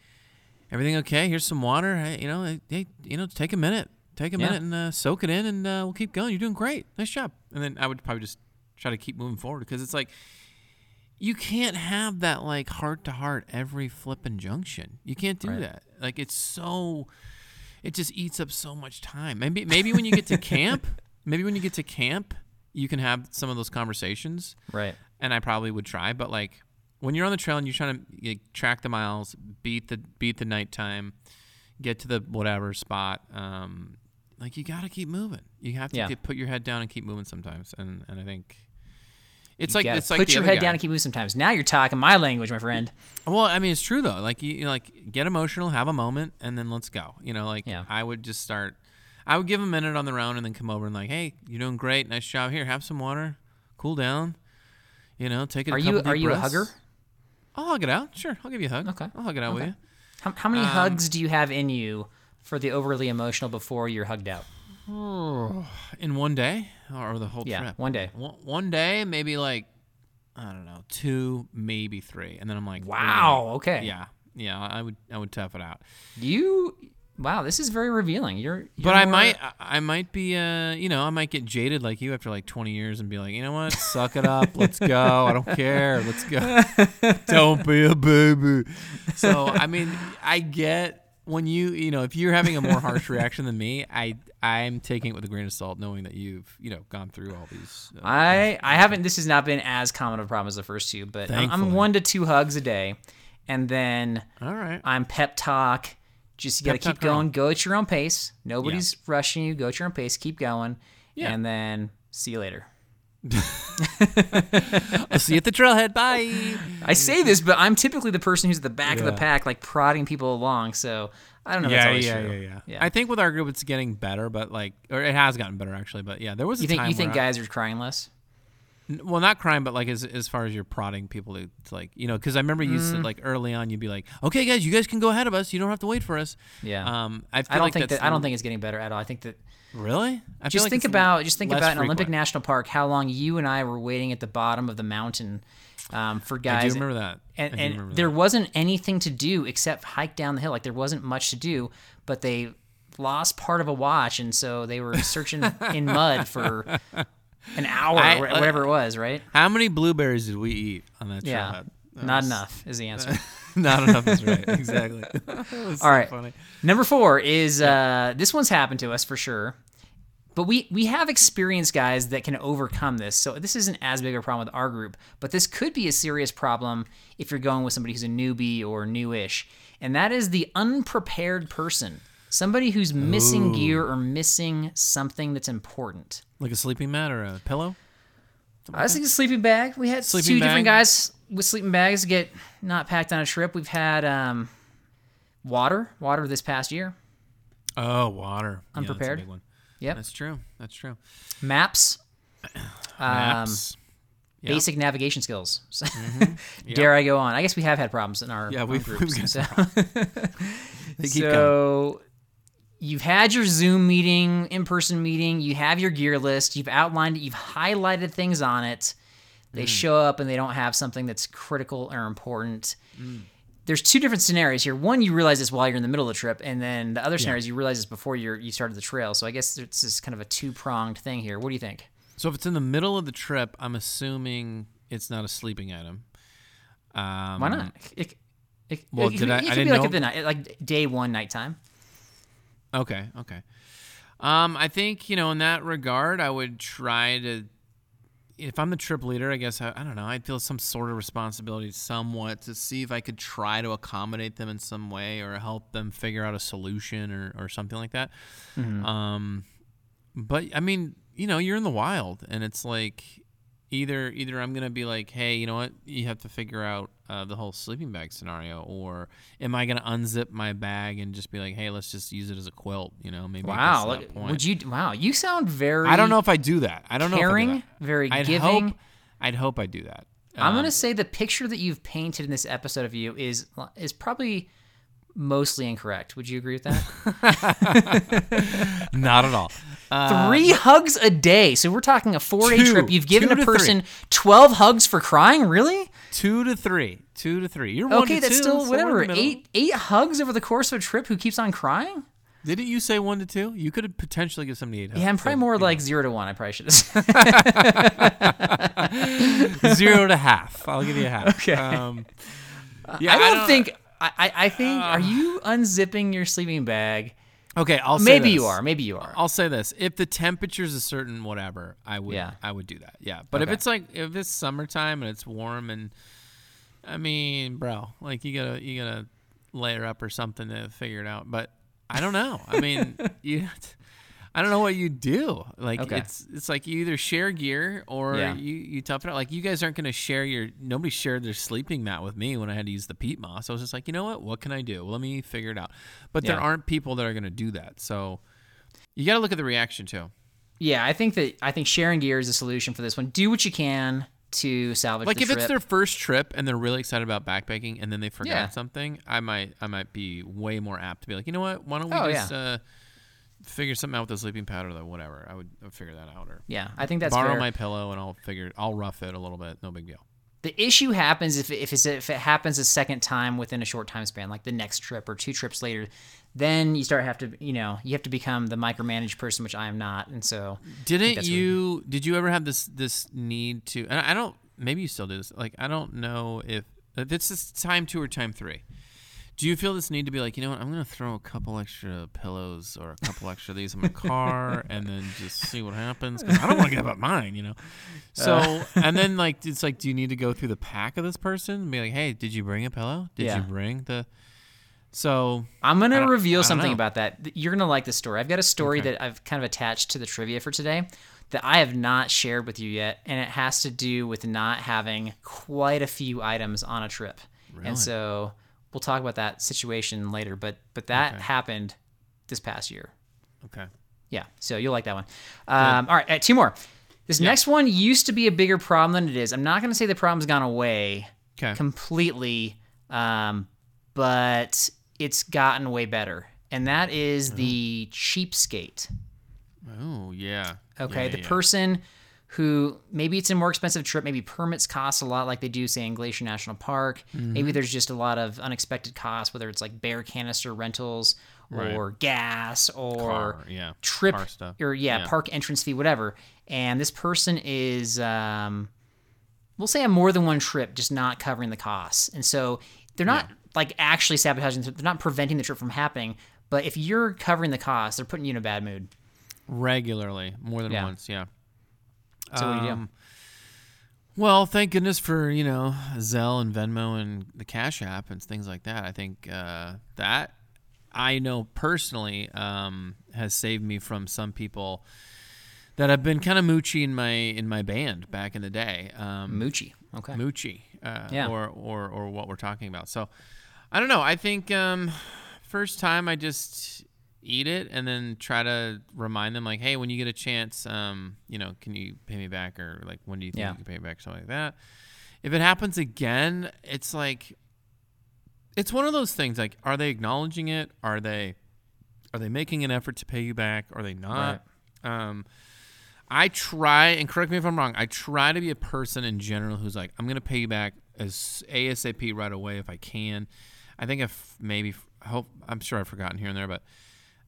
everything okay? Here's some water. Hey, you know, hey, you know, take a minute, take a Yeah. minute and uh, soak it in, and uh, we'll keep going. You're doing great. Nice job. And then I would probably just try to keep moving forward because it's like you can't have that like heart to heart every flipping junction. You can't do Right. that. Like it's so it just eats up so much time. Maybe maybe when you get to camp, maybe when you get to camp, you can have some of those conversations right. and I probably would try, but like when you're on the trail and you're trying to you track the miles, beat the beat the nighttime, get to the whatever spot, um, like you got to keep moving. You have to Yeah. get, put your head down and keep moving sometimes. And and I think it's You like it's like put your head guy. down and keep moving. Sometimes now you're talking my language, my friend. Well, I mean, it's true though. Like you, you know, like get emotional, have a moment, and then let's go. You know, like Yeah. I would just start. I would give a minute on the round and then come over and like, hey, you're doing great, nice job. Here, have some water, cool down. You know, take it. Are a you are you a breaths. hugger? I'll hug it out. Sure, I'll give you a hug. Okay. I'll hug it out with you. How, how many um, hugs do you have in you for the overly emotional before you're hugged out? In one day or the whole Yeah, trip? one day. One, one day, maybe like I don't know, two, maybe three, and then I'm like, Wow, okay. yeah, yeah. I would, I would tough it out. You, wow, this is very revealing. You're, you're But I more- might, I- might be, uh, you know, I might get jaded like you after like 20 years and be like, you know what, suck it up, let's go. I don't care, let's go. don't be a baby. So I mean, I get when you, you know, if you're having a more harsh reaction than me, I, I'm taking it with a grain of salt, knowing that you've, you know, gone through all these. Uh, I I haven't. This has not been as common of a problem as the first two, but I'm, I'm one to two hugs a day, and then all right. I'm pep talk. Just you gotta keep going. Go at your own pace. Nobody's rushing you. Go at your own pace. Keep going. Yeah. And then see you later. I'll see you at the trailhead. Bye. I say this, but I'm typically the person who's at the back of the pack, like prodding people along. So I don't know. if that's Yeah, yeah, yeah, yeah, Yeah. I think with our group, it's getting better, but like, or it has gotten better actually. But yeah, there was a You think time you think where I- guys are crying less? Well, not crime, but like as as far as you're prodding people to, to like you know, because I remember you Mm. said like early on, you'd be like, "Okay, guys, you guys can go ahead of us. You don't have to wait for us." Yeah. Um, I, I don't like think that. I don't think it's getting better at all. I think that really. I just like think about just think about in Olympic. National Park how long you and I were waiting at the bottom of the mountain um, for I guys. do remember that. and, and remember there that. wasn't anything to do except hike down the hill. Like there wasn't much to do, but they lost part of a watch, and so they were searching in mud for an hour, I- or wh- whatever it was. Right? How many blueberries did we eat on that Yeah, trailhead? That not was- enough is the answer. not enough is right. Exactly. All so right. funny. Number four is uh, this one's happened to us for sure, but we we have experienced guys that can overcome this. So this isn't as big a problem with our group, but this could be a serious problem if you're going with somebody who's a newbie or newish, and that is the unprepared person, somebody who's missing gear or missing something that's important. Like a sleeping mat or a pillow. I was thinking sleeping bag. We had Sleeping two different guys with sleeping bags get not packed on a trip. We've had um, water, water this past year. Oh, water. Yeah, that's Unprepared? big one. Yep. That's true. That's true. Maps. Um, Maps. Yeah. Mm-hmm. basic navigation skills. So- Dare I go on? I guess we have had problems in our Yeah, we've- groups. we've so They keep coming. so you've had your Zoom meeting, in-person meeting. You have your gear list. You've outlined it. You've highlighted things on it. Mm. They show up and they don't have something that's critical or important. Mm. There's two different scenarios here. One, you realize this while you're in the middle of the trip, and then the other scenario is you realize this before you're you started the trail. So I guess it's this kind of a two pronged thing here. What do you think? So if it's in the middle of the trip, I'm assuming it's not a sleeping item. Um, Why not? It, it, Well, it, did I- It I could didn't be like know- at the night, like day one nighttime. Okay, okay. Um, I think you know in that regard, I would try to. If I'm the trip leader, I guess I, I don't know. I'd feel some sort of responsibility, somewhat, to see if I could try to accommodate them in some way or help them figure out a solution or, or something like that. Um, but I mean, you know, you're in the wild, and it's like either either I'm gonna be like, hey, you know what, you have to figure out uh, the whole sleeping bag scenario, or am I gonna unzip my bag and just be like, hey, let's just use it as a quilt, you know? Maybe Wow, look, would you? Wow, you sound very. I don't know if I do that. I don't know. caring, do that. very I'd giving. Hope, I'd hope I do that. I'm Um, gonna say the picture that you've painted in this episode of you is is probably mostly incorrect. Would you agree with that? not at all. Uh, Three hugs a day. So we're talking a four day trip. You've given a to three. person 12 hugs for crying. Really? two to three. Two to three. You're Okay, that's two, still whatever. Eight eight hugs over the course of a trip. Who keeps on crying? Didn't you say one to two? You could potentially give somebody eight. Yeah, I'm probably so, more you know. like zero to one. I probably should have said. zero to half. I'll give you a half. Okay. Um, yeah, I don't think. I, I, I think. are you unzipping your sleeping bag? Okay, I'll say Maybe you are. Maybe you are. I'll say this: if the temperature's a certain whatever, I would. Yeah. I would do that. Yeah, but if it's like if it's summertime and it's warm and, I mean, bro, like you gotta you gotta layer up or something to figure it out. But I don't know. I mean, you. I don't know what you do. Like Okay. it's it's like you either share gear or Yeah. you you tough it out. Like you guys aren't gonna share your nobody shared their sleeping mat with me when I had to use the peat moss. I was just like, you know what? What can I do? Let me figure it out. But there aren't people that are gonna do that. So you got to look at the reaction too. Yeah, I think that I think sharing gear is a solution for this one. Do what you can. to salvage Like the if trip. it's their first trip and they're really excited about backpacking and then they forgot Yeah. something, I might I might be way more apt to be like, you know what? Why don't we Oh, just uh, figure something out with the sleeping pad or the whatever? I would, I would figure that out or yeah, I think that's borrow fair. my pillow and I'll figure I'll rough it a little bit. No big deal. The issue happens if if, it's, if it happens a second time within a short time span, like the next trip or two trips later. Then you start have to you know you have to become the micromanaged person, which I am not, and so Didn't what- you? Did you ever have this this need to? And I don't. Maybe you still do this. Like I don't know if this time two or time three. Do you feel this need to be like, you know what? I'm gonna throw a couple extra pillows or a couple extra of these in my car, and then just see what happens. 'Cause I don't want to give up mine, you know. So Uh. and then like it's like, do you need to go through the pack of this person and be like, hey, did you bring a pillow? Did Yeah. you bring the? So I'm gonna reveal something about that. You're gonna like this story. I've got a story Okay. that I've kind of attached to the trivia for today that I have not shared with you yet, and it has to do with not having quite a few items on a trip. Really? And so we'll talk about that situation later. But but that Okay. happened this past year. okay, Yeah, so you'll like that one. Um, all right, uh, two more. This next one used to be a bigger problem than it is. I'm not going to say the problem's gone away okay, completely, um, but it's gotten way better. And that is the cheapskate. oh yeah, Okay, Yeah, the yeah, yeah. person who maybe it's a more expensive trip, maybe permits cost a lot, like they do, say, in Glacier National Park. Mm-hmm. Maybe there's just a lot of unexpected costs, whether it's like bear canister rentals Right. or gas or Car, yeah, trip or yeah, Yeah. park entrance fee, whatever. And this person is, um, we'll say, on more than one trip, just not covering the costs. And so they're not like actually sabotaging. the- They're not preventing the trip from happening. But if you're covering the costs, they're putting you in a bad mood. regularly, more than Yeah. once. Yeah. So what do you do? Um, Well, thank goodness for you know Zelle and Venmo and the Cash App and things like that. I think uh, that I know personally um, has saved me from some people that have been kind of moochy in my in my band back in the day. Um, Moochie. Okay. Moochie, uh, Yeah. or, or or what we're talking about. So I don't know. I think um, first time I just eat it and then try to remind them like, hey, when you get a chance, um, you know, can you pay me back or like when do you think Yeah. you can pay me back, something like that. If it happens again, it's like it's one of those things. Like, are they acknowledging it? Are they are they making an effort to pay you back? Are they not? Um, I try, and correct me if I'm wrong. I try to be a person in general who's like, I'm gonna pay you back as ASAP right away if I can. I think if maybe hope I'm sure I've forgotten here and there, but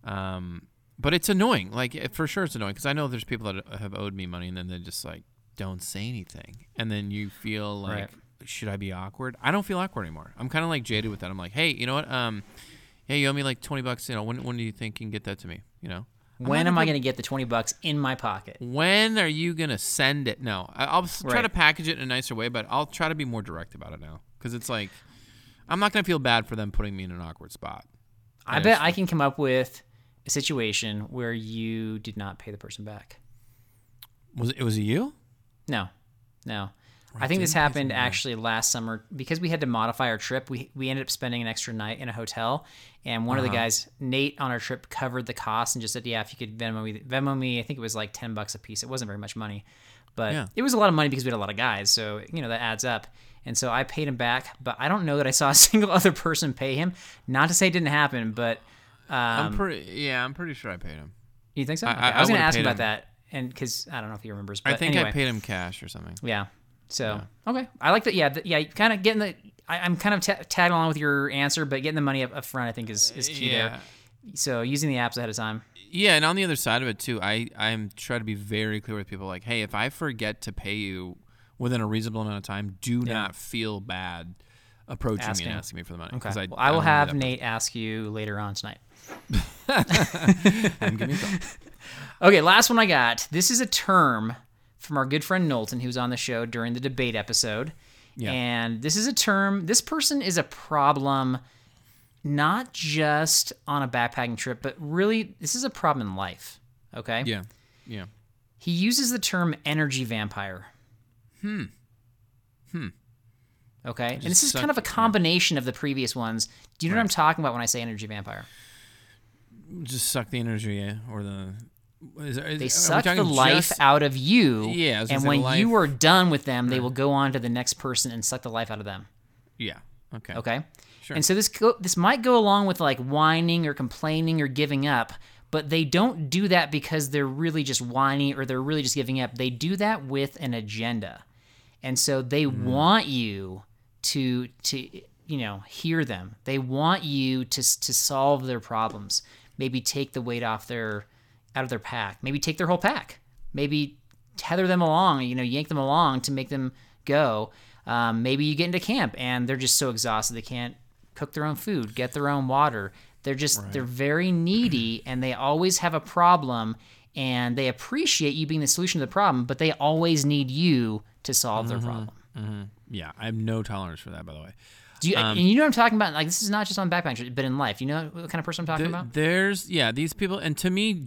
um, but it's annoying. Like it- for sure, it's annoying because I know there's people that have owed me money and then they just like don't say anything, and then you feel like. Right. Should I be awkward? I don't feel awkward anymore. I'm kind of like jaded with that. I'm like, hey, you know what? Um, hey, you owe me like twenty bucks. You know, when when do you think you can get that to me? You know, I'm When am I gonna- going to get the 20 bucks in my pocket? when are you gonna send it? No, I- I'll try Right. to package it in a nicer way, but I'll try to be more direct about it now because it's like I'm not gonna feel bad for them putting me in an awkward spot. I And bet I can come up with a situation where you did not pay the person back. Was it, was it you? No, no. I think this happened actually last summer because we had to modify our trip. We we ended up spending an extra night in a hotel, and one of the Uh-huh. guys, Nate, on our trip covered the cost and just said, "Yeah, if you could Venmo me, Venmo me." I think it was like ten bucks a piece. It wasn't very much money, but Yeah. it was a lot of money because we had a lot of guys. So you know that adds up. And so I paid him back, but I don't know that I saw a single other person pay him. Not to say it didn't happen, but I'm um, pretty. Yeah, I'm pretty sure I paid him. you think so? I- Okay. I- I, was going to ask him about him. that, and because I don't know if he remembers. But I think anyway. I paid him cash or something. Yeah. So okay, I like that. Yeah, th- yeah. Kind of getting the. I, I'm kind of ta tagging along with your answer, but getting the money up, up front, I think is is key yeah. there. So using the apps ahead of time. Yeah, and on the other side of it too, I I'm try to be very clear with people like, hey, if I forget to pay you within a reasonable amount of time, do not feel bad approaching Asking. me and asking me for the money. Okay. 'cause well, I will have Nate ask you later on tonight. Person. Give me a call. Okay, last one I got. This is a term from our good friend Knowlton, who was on the show during the debate episode. Yeah. And this is a term, this person is a problem not just on a backpacking trip, but really, this is a problem in life. Okay? Yeah, yeah. He uses the term energy vampire. Hmm. Hmm. Okay. and this is kind of a combination of the previous ones. Do you know what I'm talking about when I say energy vampire? Just suck the energy or the Is, is, They suck the life just- out of you. Yeah, I was gonna and when the you are done with them, they will go on to the next person and suck the life out of them. Yeah. Okay. Okay. Sure. And so this go, this might go along with like whining or complaining or giving up, but they don't do that because they're really just whiny or they're really just giving up. They do that with an agenda, and so they Mm-hmm. want you to to you know hear them. They want you to to solve their problems. Maybe take the weight off their out of their pack. Maybe take their whole pack. Maybe tether them along. You know, yank them along to make them go. Um, maybe you get into camp and they're just so exhausted they can't cook their own food, get their own water. They're just they're very needy and they always have a problem and they appreciate you being the solution to the problem, but they always need you to solve their problem. Yeah, I have no tolerance for that. By the way, Do you, um, and you know what I'm talking about? Like this is not just on backpacking, but in life. You know what kind of person I'm talking Th- about? there's yeah these people, and to me,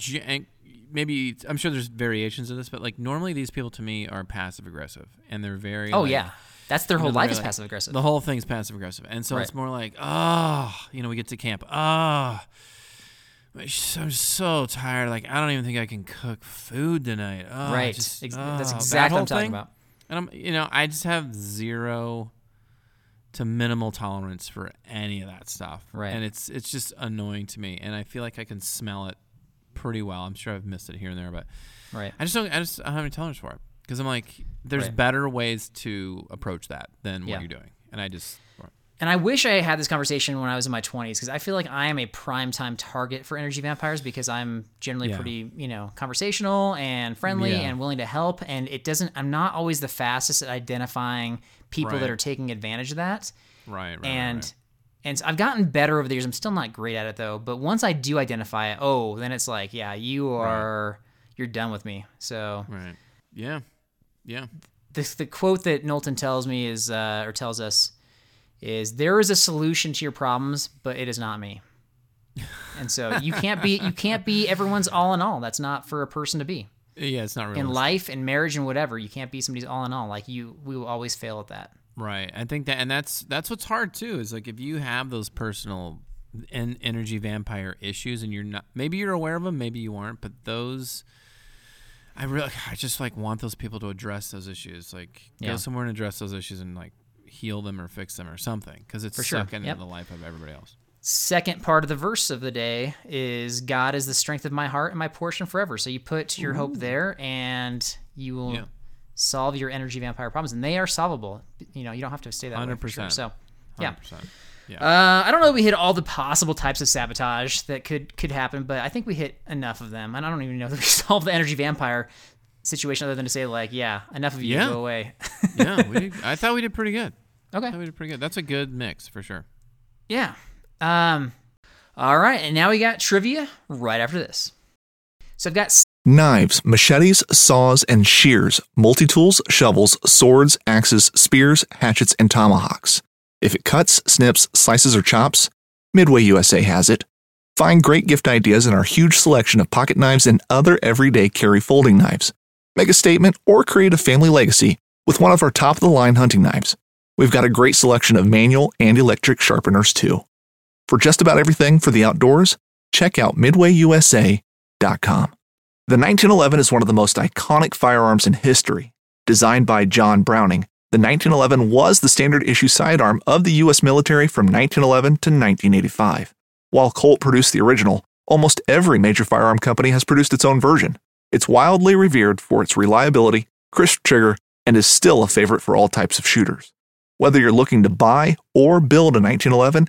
maybe I'm sure there's variations of this, but like normally these people to me are passive aggressive, and they're very Oh like, yeah, that's their whole you know, life is like- passive aggressive. The whole thing's passive aggressive, and so it's more like, oh, you know, we get to camp, oh, I'm so tired. Like I don't even think I can cook food tonight. Oh, right. just- oh, that's that exactly what I'm talking thing. about. And I'm, you know, I just have zero to minimal tolerance for any of that stuff. Right. And it's it's just annoying to me, and I feel like I can smell it pretty well. I'm sure I've missed it here and there, but Right. I just don't. I just I don't have any tolerance for it because I'm like, there's Right. better ways to approach that than Yeah. what you're doing, and I just. And I wish I had this conversation when I was in my 20s because I feel like I am a prime time target for energy vampires because I'm generally Yeah. pretty, you know, conversational and friendly Yeah. and willing to help. And it doesn't, I'm not always the fastest at identifying people that are taking advantage of that. Right. Right. and right. and so I've gotten better over the years. I'm still not great at it though. But once I do identify it, oh, then it's like, yeah, you are, you're done with me. So right. Yeah. Yeah. the, the quote that Knowlton tells me is uh, or tells us is there is a solution to your problems, but it is not me. And so you can't be you can't be everyone's all in all. That's not for a person to be Yeah. It's not really in life and marriage and whatever. You can't be somebody's all in all. Like you, we will always fail at that. Right. I think that, and that's that's what's hard too. Is like if you have those personal en- energy vampire issues, and you're not, maybe you're aware of them, maybe you aren't, but those, I really, I just like want those people to address those issues. Like Yeah. go somewhere and address those issues, and like heal them or fix them or something, because it's For sure. sucking Yep. into the life of everybody else. Second part of the verse of the day is God is the strength of my heart and my portion forever. So you put your hope there and you will Yeah. solve your energy vampire problems. And they are solvable. You know, you don't have to stay that 100%. Sure. So, yeah. 100%. Yeah. Uh, I don't know if we hit all the possible types of sabotage that could could happen, but I think we hit enough of them. And I don't even know that we solved the energy vampire situation other than to say like, yeah, enough of you Yeah. go away. yeah. We did, I thought we did pretty good. I okay. thought we did pretty good. That's a good mix for sure. Yeah. Um. All right, and now we got trivia right after this. So I've got Knives, machetes, saws, and shears, multi tools, shovels, swords, axes, spears, hatchets, and tomahawks. If it cuts, snips, slices, or chops, Midway USA has it. Find great gift ideas in our huge selection of pocket knives and other everyday carry folding knives. Make a statement or create a family legacy with one of our top of the line hunting knives. We've got a great selection of manual and electric sharpeners too. For just about everything for the outdoors, check out midwayusa.com. The 1911 is one of the most iconic firearms in history. Designed by John Browning, the 1911 was the standard issue sidearm of the U.S. military from 1911 to 1985. While Colt produced the original, almost every major firearm company has produced its own version. It's wildly revered for its reliability, crisp trigger, and is still a favorite for all types of shooters. Whether you're looking to buy or build a 1911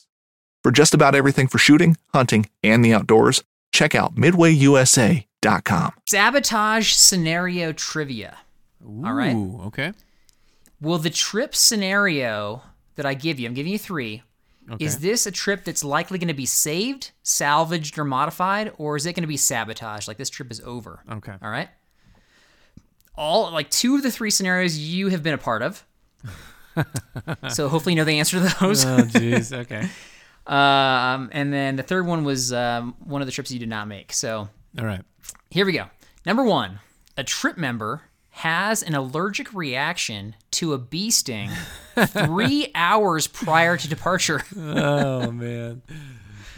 For just about everything for shooting, hunting, and the outdoors, check out midwayusa.com. sabotage scenario trivia. All right. Ooh, Okay. Will the trip scenario that I give you, I'm giving you three, Okay. is this a trip that's likely going to be saved, salvaged, or modified, or is it going to be sabotaged? Like this trip is over. okay. All right. all like two of the three scenarios you have been a part of. so hopefully you know the answer to those. Oh, jeez. Okay. Um, and then the third one was um, one of the trips you did not make. So All right. here we go. Number one, a trip member has an allergic reaction to a bee sting three hours prior to departure. Oh man.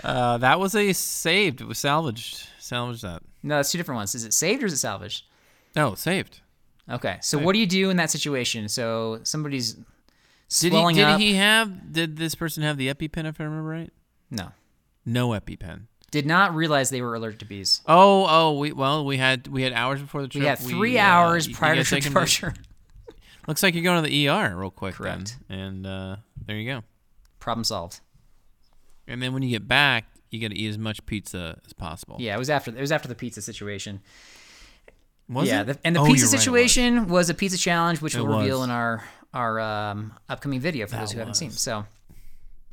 Uh, that was a saved. It was salvaged. Salvaged that. No, that's two different ones. Is it saved or is it salvaged? No, saved. Okay, so what do you do in that situation? So somebody's Did he? Did he have? Did this person have the EpiPen? If I remember right. No, No EpiPen. did not realize they were allergic to bees. Oh, oh, we well, we had we had hours before the trip. We had three uh, hours you prior to departure. Looks like you're going to the ER real quick Correct. then, and uh, there you go. Problem solved. And then when you get back, you got to eat as much pizza as possible. Yeah, it was after it was after the pizza situation. Was yeah, it? the, and the Oh, pizza you're right, was. situation was. a pizza challenge, which It we'll reveal in our our um, upcoming video for those who haven't was. seen. So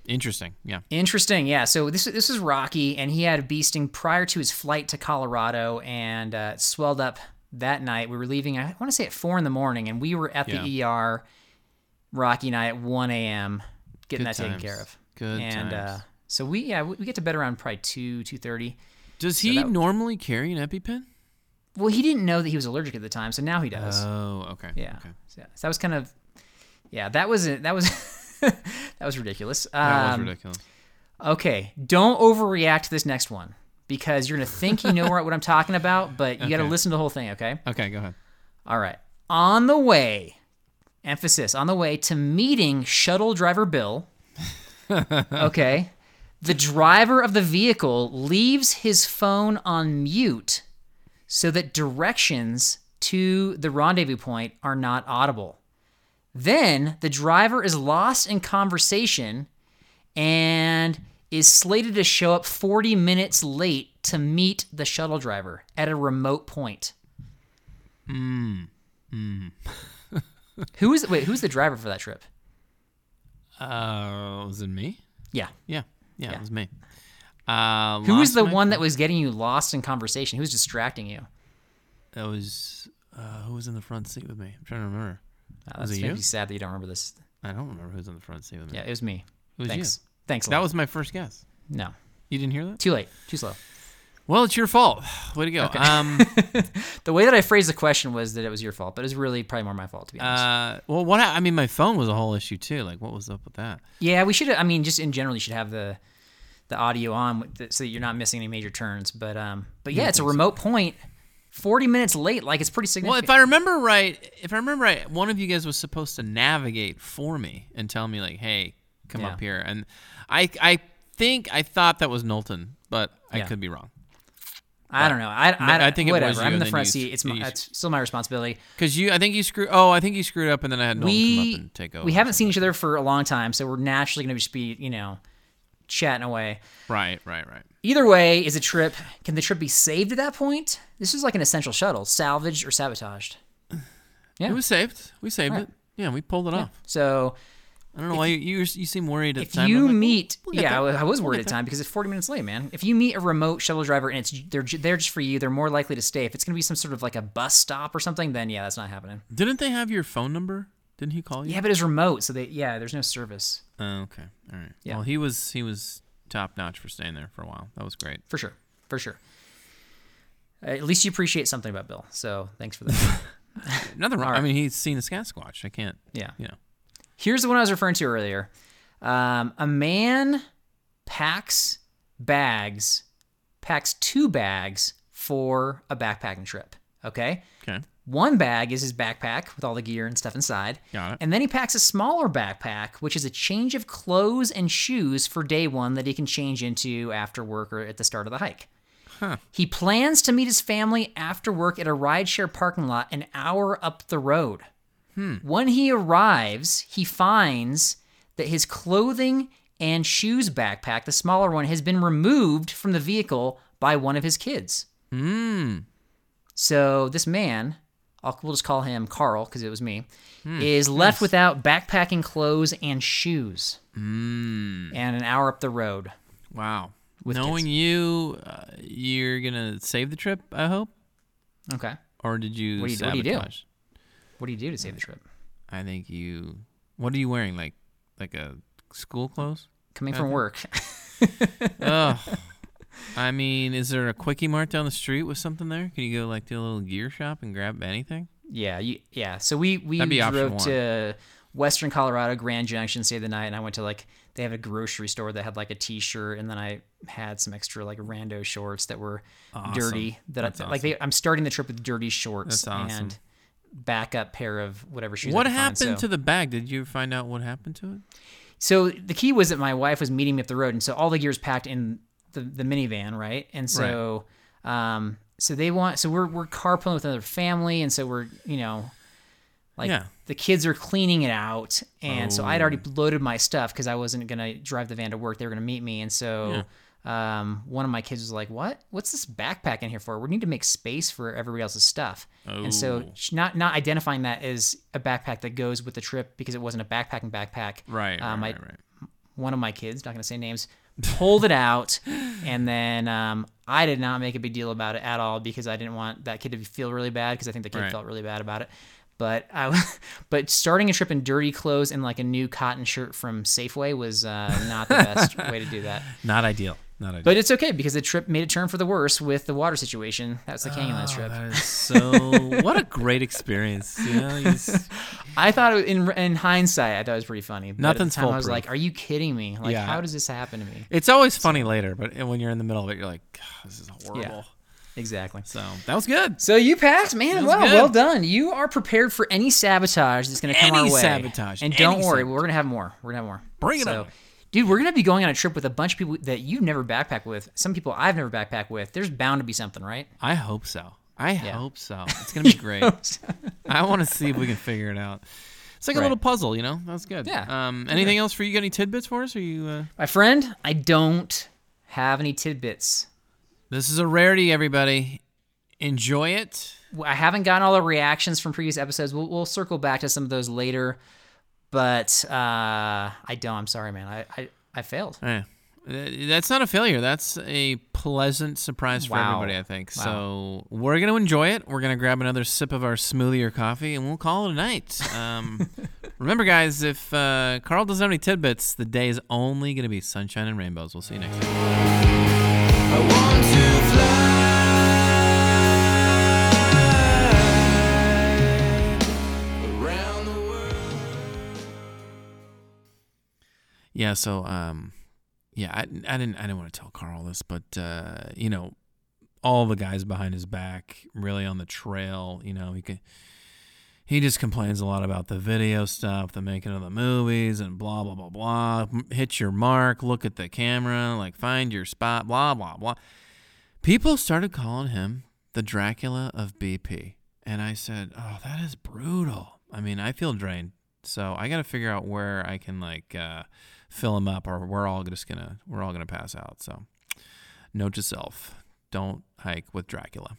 Interesting. Yeah. interesting, yeah. So this this is Rocky, and he had a bee sting prior to his flight to Colorado, and uh, it swelled up that night. We were leaving. I want to say at four in the morning, and we were at the ER. Rocky and I at one a.m. getting Good that taken care of. Good and uh, so we yeah we we get to bed around probably two two thirty. Does he that- normally carry an EpiPen? Well, he didn't know that he was allergic at the time, so now he does. Oh, okay. yeah. Okay. So, so that was kind of yeah. That was it. That was that was ridiculous. That was Um, ridiculous. Okay, don't overreact to this next one because you're gonna think you know what what I'm talking about, but you got to listen to the whole thing. Okay. Okay, go ahead. All right. On the way, emphasis on the way to meeting shuttle driver Bill. okay. The driver of the vehicle leaves his phone on mute so that directions to the rendezvous point are not audible. Then the driver is lost in conversation and is slated to show up 40 minutes late to meet the shuttle driver at a remote point. Who is wait? Who's the driver for that trip? Uh, was it me? Yeah. Yeah. Yeah, Yeah. it was me. Uh, Who was the one that was getting you lost in conversation? Who was distracting you? That was uh, who was in the front seat with me? I'm trying to remember. Was that's it maybe you? sad that you don't remember this. I don't remember who's in the front seat with me. Yeah, it was me. It was Thanks. you. Thanks. That was my first guess. no. You didn't hear that? Too late. Too slow. Well, it's your fault. Way to go. Um, The way that I phrased the question was that it was your fault, but it was really probably more my fault to be honest. uh, well, what? I I mean, my phone was a whole issue too. Like, what was up with that? yeah, we should. I mean, just in general, you should have the the audio on so that you're not missing any major turns. But um, but yeah, it's a remote point. Forty minutes late, like it's pretty significant. Well, if I remember right, if I remember right, one of you guys was supposed to navigate for me and tell me like, "Hey, come Yeah. up here." And I, I think I thought that was Knowlton, but I Yeah. could be wrong. I don't know. I, I, I think it was whatever. you, I'm in the front you- seat. It's my, it's still my responsibility. Because you, I think you screwed. Oh, I think you screwed up, and then I had Knowlton come up and take over. we haven't seen each other for a long time, so we're naturally going to just be, you know, chatting away. Right, right, right. Either way, is a trip. Can the trip be saved at that point? This is like an essential shuttle, salvaged or sabotaged. Yeah. It was saved. We saved Right. it. Yeah, we pulled it off. So I don't know why you, you you seem worried at if the time. you like, meet, we'll yeah, I was We'll worried at the time because it's 40 minutes late, man. If you meet a remote shuttle driver and it's they're they're just for you, they're more likely to stay. If it's going to be some sort of like a bus stop or something, then yeah, that's not happening. Didn't they have your phone number? Didn't he call you? Yeah, but it's remote, so they yeah, there's no service Oh, okay. All right. Yeah. Well, he was he was top notch for staying there for a while. That was great. for sure, for sure. At least you appreciate something about Bill, so thanks for that. Nothing wrong. All I mean, he's seen a Sasquatch. I can't. yeah. You know. Here's the one I was referring to earlier. Um, a man packs bags, packs two bags for a backpacking trip. Okay. Okay. One bag is his backpack with all the gear and stuff inside. Got it. And then he packs a smaller backpack, which is a change of clothes and shoes for day one that he can change into after work or at the start of the hike. He plans to meet his family after work at a rideshare parking lot an hour up the road. When he arrives, he finds that his clothing and shoes backpack, the smaller one, has been removed from the vehicle by one of his kids. Hmm. So this man, I'll, we'll just call him Carl because it was me, is left without backpacking clothes and shoes, Mm. and an hour up the road. Wow. With Knowing kids. you, uh, you're gonna save the trip. I hope. Okay. Or did you? What do you- what do you do? What do you do to save the trip? I think you. What are you wearing? Like, like a school clothes? Coming from work. Ugh. I mean, is there a quickie mart down the street with something there? Can you go like to a little gear shop and grab anything? Yeah, you, yeah. So we we drove to Western Colorado, Grand Junction, stayed the night, and I went to like they have a grocery store that had like a T-shirt, and then I had some extra like rando shorts that were Awesome. dirty. That That's I, like they, I'm starting the trip with dirty shorts awesome. and backup pair of whatever shoes. I What could find, happened so. to the bag? Did you find out what happened to it? So the key was that my wife was meeting me up the road, and so all the gear's packed in the, the minivan, right? And so, um, so they want, so we're we're carpooling with another family, and so we're you know, like Yeah. the kids are cleaning it out, and so I'd already Oh. loaded my stuff because I wasn't gonna drive the van to work; they were gonna meet me, and so. Um, one of my kids was like, "What? What's this backpack in here for? We need to make space for everybody else's stuff." And so, Oh. not not identifying that as a backpack that goes with the trip because it wasn't a backpacking backpack. Right, Um, right, I- right, right. one of my kids, not going to say names, pulled it out. And then um, I did not make a big deal about it at all because I didn't want that kid to feel really bad because I think the kid Right. felt really bad about it. But I, but starting a trip in dirty clothes and like a new cotton shirt from Safeway was uh, not the best way to do that. Not ideal. But it's okay because the trip made a turn for the worse with the water situation. That's the Canyonlands Oh, trip. that is so. what a great experience. You know, just- I thought it, in in hindsight, I thought it was pretty funny. But Nothing's at the time, I was like, "Are you kidding me? Like, Yeah. how does this happen to me?" it's always funny later, but when you're in the middle of it, you're like, this is horrible. Yeah. Exactly. So that was good. So you passed, man. Wow, good. well done. You are prepared for any sabotage that's going to come Any our way. sabotage, And don't worry, sabotage. we're going to have more. We're going to have more. Bring it so, on. Dude, we're going to be going on a trip with a bunch of people that you've never backpacked with. Some people I've never backpacked with. There's bound to be something, right? I hope so. I hope so. It's gonna be great. I want to see if we can figure it out. It's like a little puzzle, you know. That's good. Yeah. Um. Anything else for you? Got any tidbits for us? Are you? Uh... My friend, I don't have any tidbits. This is a rarity, everybody. Enjoy it. I haven't gotten all the reactions from previous episodes. We'll, we'll circle back to some of those later. But uh, I don't. I'm sorry, man. I, I, I failed. Yeah. That's not a failure. That's a pleasant surprise for Wow. everybody, I think. Wow. So we're going to enjoy it. We're going to grab another sip of our smoothie or coffee, and we'll call it a night. Um, remember, guys, if uh, Carl doesn't have any tidbits, the day is only going to be sunshine and rainbows. We'll see you next time. Yeah, so um yeah, I, I didn't I didn't want to tell Carl this, but uh, you know, all the guys behind his back, really on the trail, you know, he could he just complains a lot about the video stuff, the making of the movies, and blah blah blah blah. Hit your mark, look at the camera, like find your spot, blah blah blah. People started calling him the Dracula of BP, and I said, "Oh, that is brutal." I mean, I feel drained, so I got to figure out where I can like uh, fill him up, or we're all just gonna we're all gonna pass out. So, note to self: don't hike with Dracula.